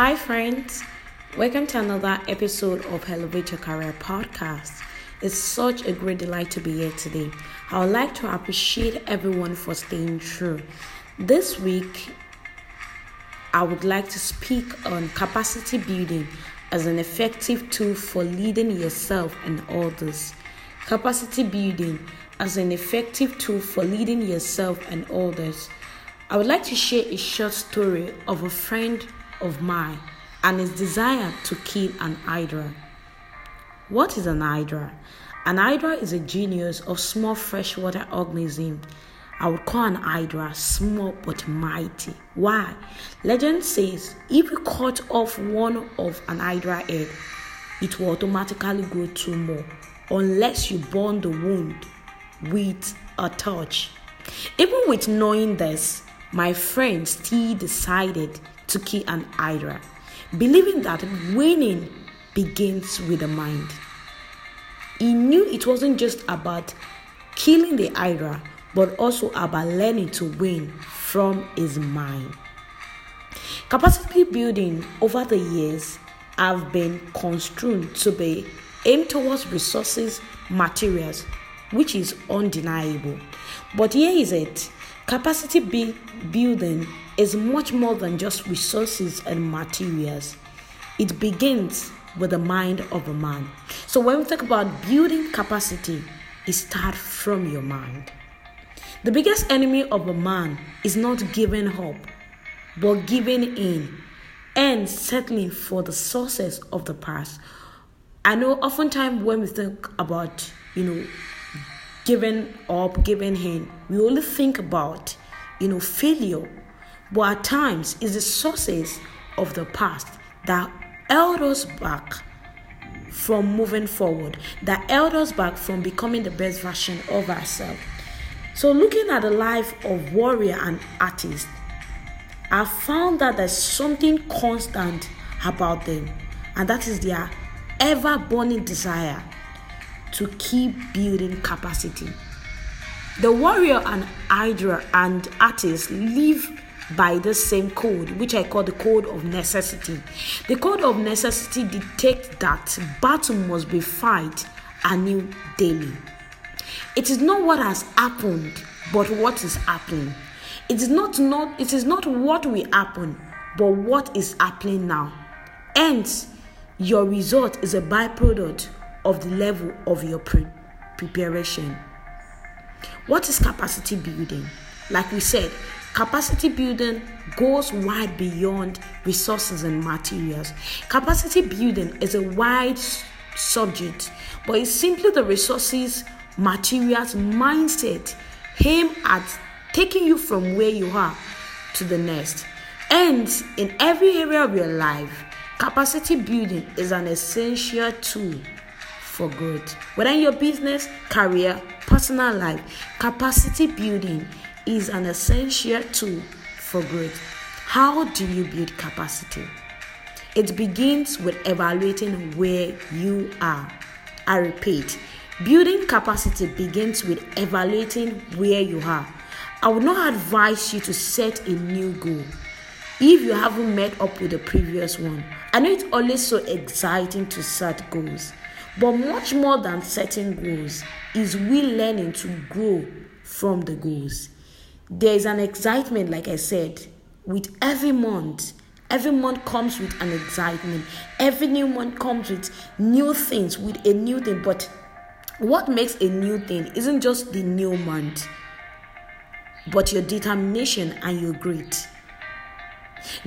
Hi, friends. Welcome to another episode of Elevate Your Career podcast. It's such a great delight to be here today. I would like to appreciate everyone for staying true. This week, I would like to speak on capacity building as an effective tool for leading yourself and others. Capacity building as an effective tool for leading yourself and others. I would like to share a short story of a friend of mine and his desire to kill an hydra. What is an hydra? An hydra is a genus of small freshwater organism. I would call an hydra small but mighty. Why? Legend says if you cut off one of an hydra head, it will automatically grow two more unless you burn the wound with a torch. Even with knowing this, my friend still decided to kill an hydra, believing that winning begins with the mind. He knew it wasn't just about killing the hydra, but also about learning to win from his mind. Capacity building over the years have been construed to be aimed towards resources, materials, which is undeniable. But here is it capacity building is much more than just resources and materials. It begins with the mind of a man. So when we talk about building capacity, it starts from your mind. The biggest enemy of a man is not giving up, but giving in and settling for the sources of the past. I know oftentimes when we think about, you know, giving up, giving in, we only think about, you know, failure. But at times, it's the sources of the past that held us back from moving forward, that held us back from becoming the best version of ourselves. So, looking at the life of warrior and artist, I found that there's something constant about them, and that is their ever burning desire to keep building capacity. The warrior and hydra and artist live by the same code, which I call the code of necessity. The code of necessity dictates that battle must be fight anew daily. It is not what has happened, but what is happening. It is not, not it is not what will happen, but what is happening now. Hence, your result is a byproduct of the level of your pre- preparation. What is capacity building? Like we said, capacity building goes wide beyond resources and materials. Capacity building is a wide subject, but it's simply the resources, materials, mindset aimed at taking you from where you are to the next. And in every area of your life, capacity building is an essential tool for growth. Whether in your business, career, personal life, capacity building is an essential tool for growth. How do you build capacity? It begins with evaluating where you are. I repeat, building capacity begins with evaluating where you are. I would not advise you to set a new goal if you haven't met up with the previous one. I know it's always so exciting to set goals, but much more than setting goals is we learning to grow from the goals. There is an excitement, like I said, with every month. Every month comes with an excitement. Every new month comes with new things, with a new thing. But what makes a new thing isn't just the new month, but your determination and your grit.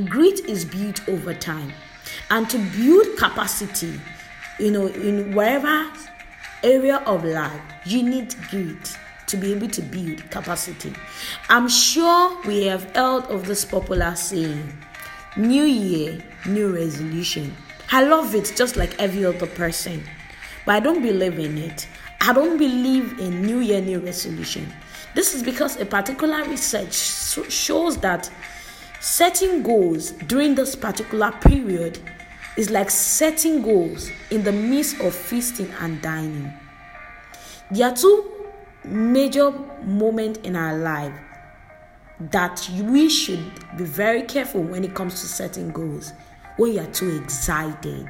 Grit is built over time. And to build capacity, you know, in wherever area of life, you need grit to be able to build capacity. I'm sure we have heard of this popular saying New Year, New Resolution. I love it just like every other person, but I don't believe in it. I don't believe in New Year, New Resolution. This is because a particular research shows that setting goals during this particular period is like setting goals in the midst of feasting and dining. There are two major moment in our life that we should be very careful when it comes to setting goals. when you're too excited.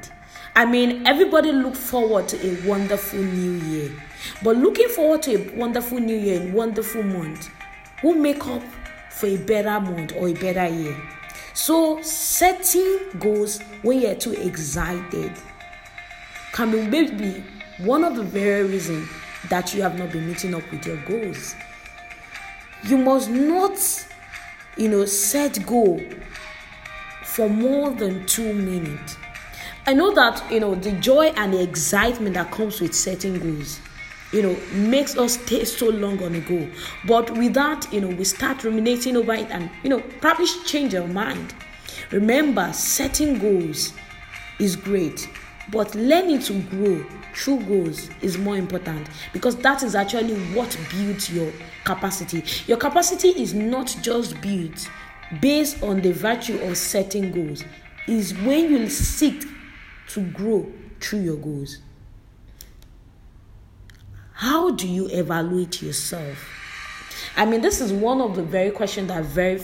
I mean, everybody look forward to a wonderful new year. But looking forward to a wonderful new year and wonderful month will make up for a better month or a better year. So, setting goals when you're too excited can be maybe one of the very reasons that you have not been meeting up with your goals. You must not, you know, set goal for more than two minutes. I know that you know the joy and the excitement that comes with setting goals you know, makes us stay so long on a goal. But with that, you know, we start ruminating over it and, you know, probably change our mind. Remember, setting goals is great, but learning to grow through goals is more important because that is actually what builds your capacity. Your capacity is not just built based on the virtue of setting goals, is when you seek to grow through your goals. How do you evaluate yourself? I mean, this is one of the very questions that very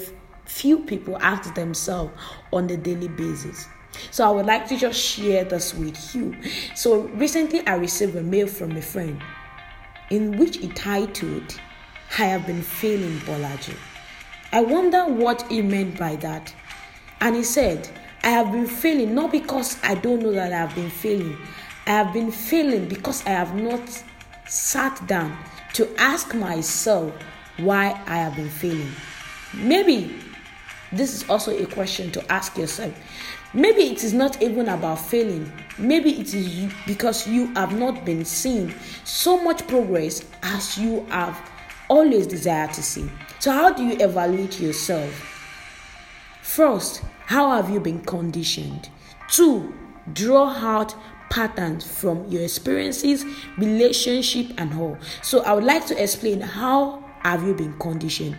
few people ask themselves on a daily basis. So I would like to just share this with you. So recently I received a mail from a friend in which it titled, I have been failing Bolaji. I wonder what he meant by that. And he said, I have been failing not because I don't know that I have been failing. I have been failing because I have not sat down to ask myself why I have been failing. Maybe this is also a question to ask yourself. Maybe it is not even about failing. Maybe it is because you have not been seeing so much progress as you have always desired to see. So, how do you evaluate yourself? First, how have you been conditioned? Two, draw out patterns from your experiences, relationship, and all. So I would like to explain how have you been conditioned.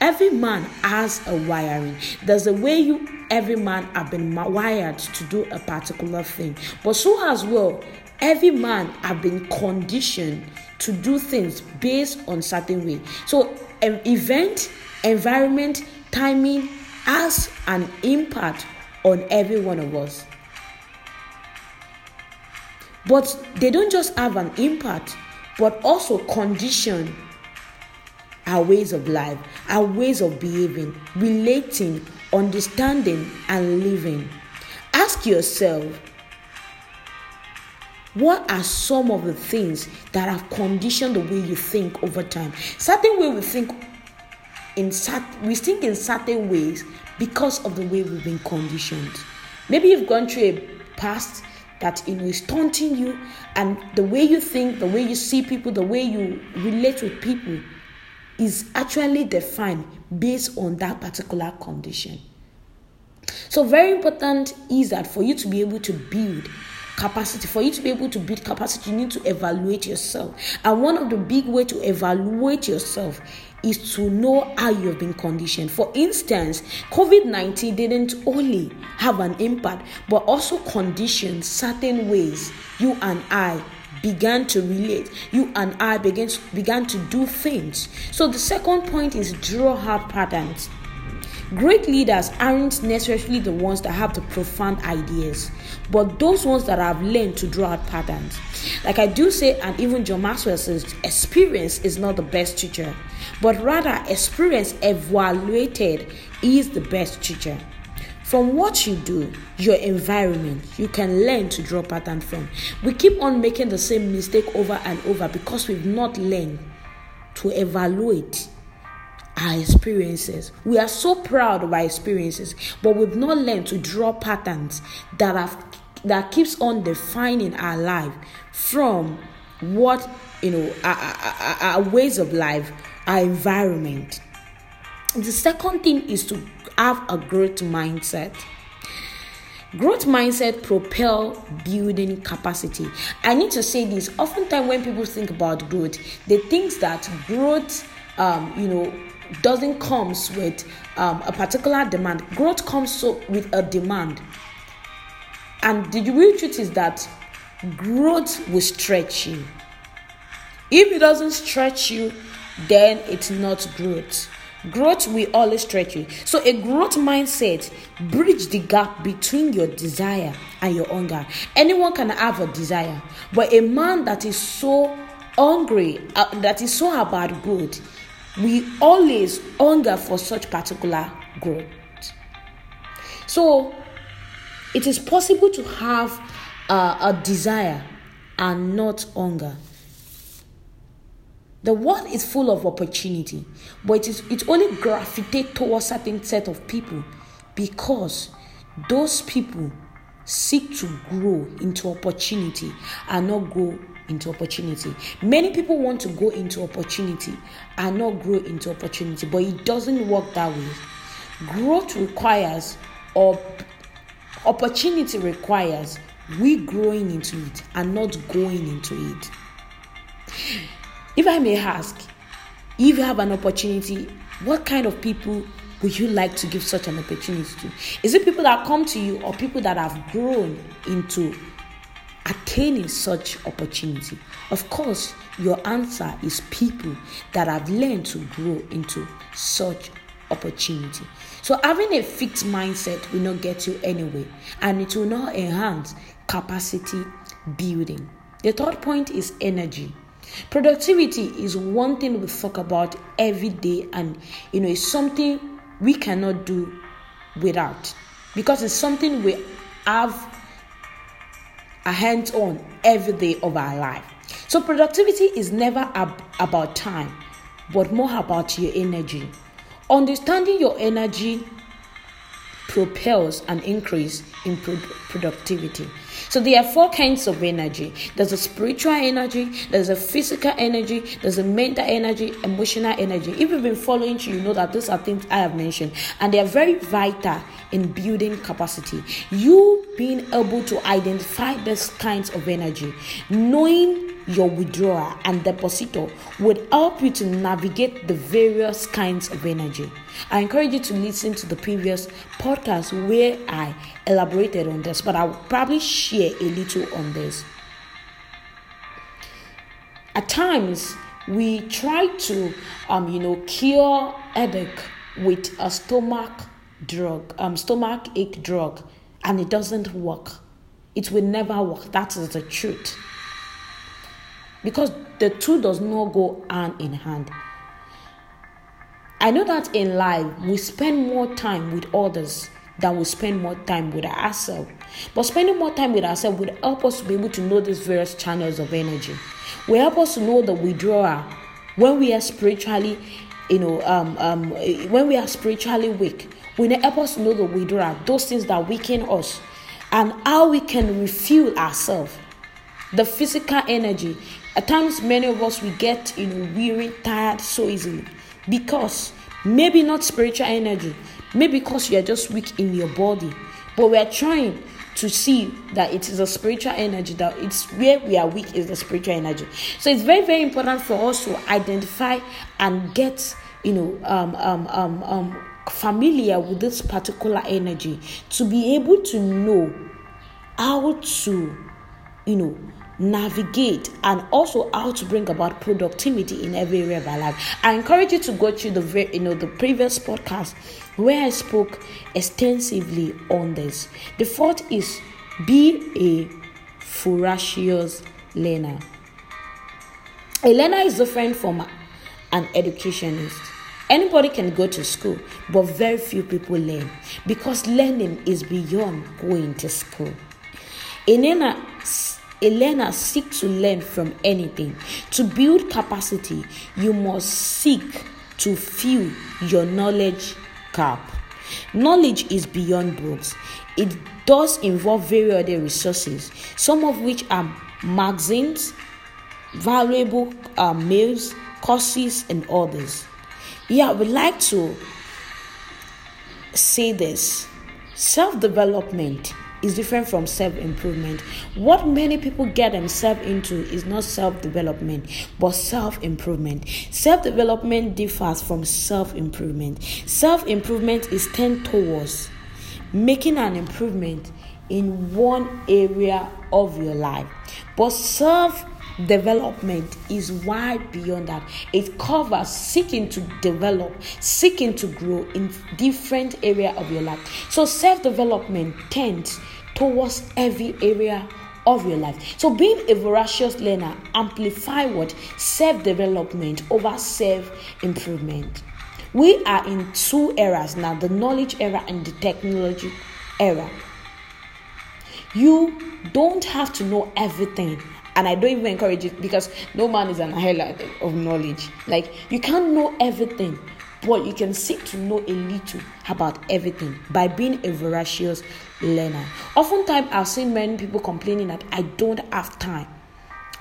Every man has a wiring. There's a way you every man have been wired to do a particular thing. But so as well, every man have been conditioned to do things based on certain way. So an event, environment, timing has an impact on every one of us. But they don't just have an impact, but also condition our ways of life, our ways of behaving, relating, understanding, and living. Ask yourself what are some of the things that have conditioned the way you think over time? Certain way we think in we think in certain ways because of the way we've been conditioned. Maybe you've gone through a past that you know is taunting you and the way you think the way you see people the way you relate with people is actually defined based on that particular condition so very important is that for you to be able to build capacity for you to be able to build capacity you need to evaluate yourself and one of the big way to evaluate yourself is to know how you have been conditioned. For instance, COVID 19 didn't only have an impact, but also conditioned certain ways you and I began to relate. You and I began to, began to do things. So the second point is draw out patterns. Great leaders aren't necessarily the ones that have the profound ideas, but those ones that have learned to draw out patterns. Like I do say, and even John Maxwell says, experience is not the best teacher, but rather experience evaluated is the best teacher. From what you do, your environment, you can learn to draw pattern from. We keep on making the same mistake over and over because we've not learned to evaluate our experiences. We are so proud of our experiences, but we've not learned to draw patterns that have that keeps on defining our life from what you know our, our, our ways of life, our environment. The second thing is to have a growth mindset. Growth mindset propel building capacity. I need to say this. Oftentimes, when people think about growth, they think that growth, um, you know, doesn't comes with um, a particular demand. Growth comes so with a demand. And the real truth is that growth will stretch you. If it doesn't stretch you, then it's not growth. Growth will always stretch you. So, a growth mindset bridge the gap between your desire and your hunger. Anyone can have a desire, but a man that is so hungry, uh, that is so about growth, we always hunger for such particular growth. So, it is possible to have uh, a desire and not hunger. The world is full of opportunity, but it is it only gravitate towards certain set of people because those people seek to grow into opportunity and not grow into opportunity. Many people want to go into opportunity and not grow into opportunity, but it doesn't work that way. Growth requires or opportunity requires we growing into it and not going into it. If I may ask, if you have an opportunity, what kind of people would you like to give such an opportunity to? Is it people that come to you or people that have grown into attaining such opportunity? Of course, your answer is people that have learned to grow into such opportunity. So having a fixed mindset will not get you anywhere and it will not enhance capacity building. The third point is energy. Productivity is one thing we talk about every day, and you know, it's something we cannot do without because it's something we have a hands on every day of our life. So, productivity is never ab- about time, but more about your energy. Understanding your energy propels an increase in pro- productivity. So there are four kinds of energy. There's a spiritual energy, there's a physical energy, there's a mental energy, emotional energy. If you've been following, you know that these are things I have mentioned, and they are very vital in building capacity. You being able to identify these kinds of energy, knowing your withdrawer and depositor would help you to navigate the various kinds of energy. I encourage you to listen to the previous podcast where I elaborated on this, but I'll probably share a little on this. At times, we try to, um, you know, cure headache with a stomach drug, um, stomach ache drug, and it doesn't work. It will never work. That is the truth because the two does not go hand in hand. I know that in life we spend more time with others than we spend more time with ourselves. But spending more time with ourselves would help us to be able to know these various channels of energy. Will help us to know the withdrawal when we are spiritually, you know, um, um, when we are spiritually weak. Will help us to know the withdrawal, those things that weaken us, and how we can refuel ourselves. The physical energy at times, many of us we get you know weary, tired so easily because maybe not spiritual energy, maybe because you are just weak in your body. But we are trying to see that it is a spiritual energy that it's where we are weak is the spiritual energy. So it's very very important for us to identify and get you know um um um um familiar with this particular energy to be able to know how to you know navigate and also how to bring about productivity in every area of our life. I encourage you to go to the you know the previous podcast where I spoke extensively on this. The fourth is be a voracious learner. A learner is different from an educationist. Anybody can go to school, but very few people learn because learning is beyond going to school. A learner a learner seeks to learn from anything. To build capacity, you must seek to fill your knowledge gap. Knowledge is beyond books. It does involve various other resources, some of which are magazines, valuable uh, mails, courses, and others. Yeah, would like to say this self development is different from self improvement. What many people get themselves into is not self development, but self improvement. Self development differs from self improvement. Self improvement is tend towards making an improvement in one area of your life, but self development is wide beyond that. It covers seeking to develop, seeking to grow in different area of your life. So self-development tends towards every area of your life. So being a voracious learner amplify what self-development over self-improvement. We are in two eras now, the knowledge era and the technology era. You don't have to know everything and I don't even encourage it because no man is an highlight of knowledge. Like you can't know everything, but you can seek to know a little about everything by being a voracious learner. Oftentimes, I've seen many people complaining that I don't have time.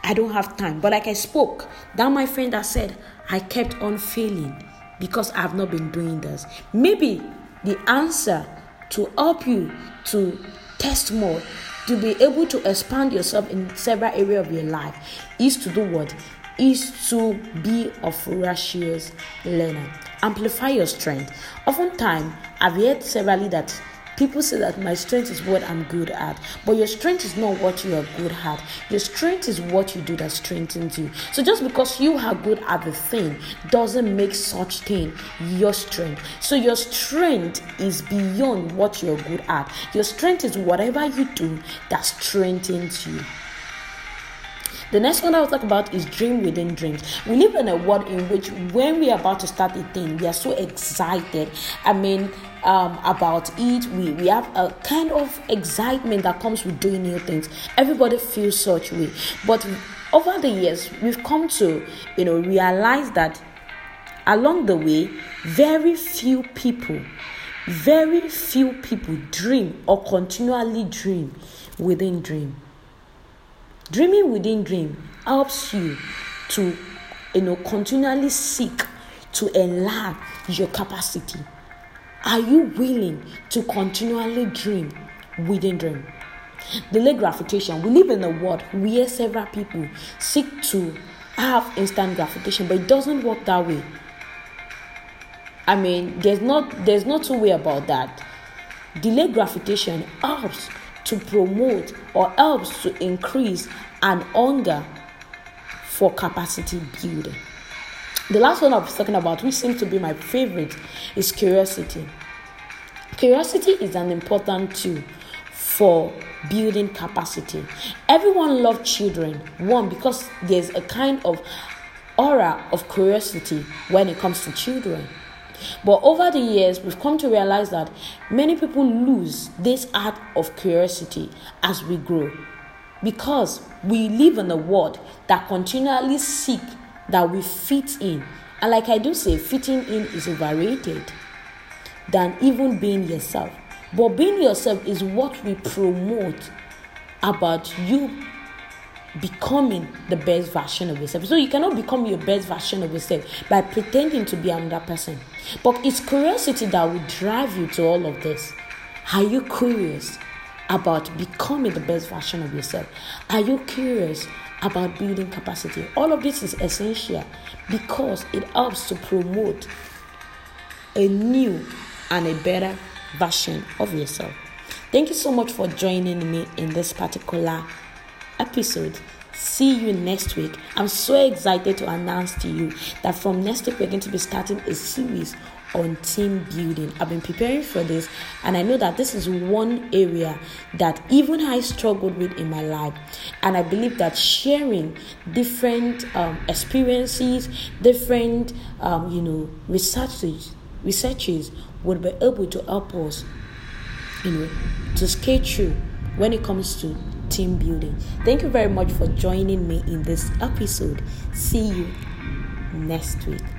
I don't have time. But like I spoke, that my friend that said I kept on failing because I have not been doing this. Maybe the answer to help you to test more to be able to expand yourself in several areas of your life is to do what? Is to be a voracious learner. Amplify your strength. Oftentimes, I've heard severally that People say that my strength is what I'm good at, but your strength is not what you are good at. Your strength is what you do that strengthens you. So just because you are good at the thing doesn't make such thing your strength. So your strength is beyond what you're good at. Your strength is whatever you do that strengthens you. The next one I will talk about is dream within dreams. We live in a world in which when we are about to start a thing, we are so excited. I mean, um, about it. We, we have a kind of excitement that comes with doing new things. Everybody feels such way. But over the years, we've come to, you know, realize that along the way, very few people, very few people dream or continually dream within dream. Dreaming within dream helps you to you know continually seek to enlarge your capacity. Are you willing to continually dream within dream? Delay gratification. We live in a world where several people seek to have instant gratification, but it doesn't work that way. I mean, there's not there's no two way about that. Delay gratification helps to promote or helps to increase an hunger for capacity building. The last one I was talking about, which seems to be my favorite, is curiosity. Curiosity is an important tool for building capacity. Everyone loves children, one, because there's a kind of aura of curiosity when it comes to children. But over the years, we've come to realize that many people lose this art of curiosity as we grow because we live in a world that continually seek that we fit in. And like I do say, fitting in is overrated than even being yourself. But being yourself is what we promote about you becoming the best version of yourself. So you cannot become your best version of yourself by pretending to be another person. But it's curiosity that will drive you to all of this. Are you curious about becoming the best version of yourself? Are you curious about building capacity? All of this is essential because it helps to promote a new and a better version of yourself. Thank you so much for joining me in this particular episode. See you next week. I'm so excited to announce to you that from next week, we're going to be starting a series on team building. I've been preparing for this, and I know that this is one area that even I struggled with in my life. And I believe that sharing different um, experiences, different um, you know researches, researches would be able to help us, you know, to skate through when it comes to team building. Thank you very much for joining me in this episode. See you next week.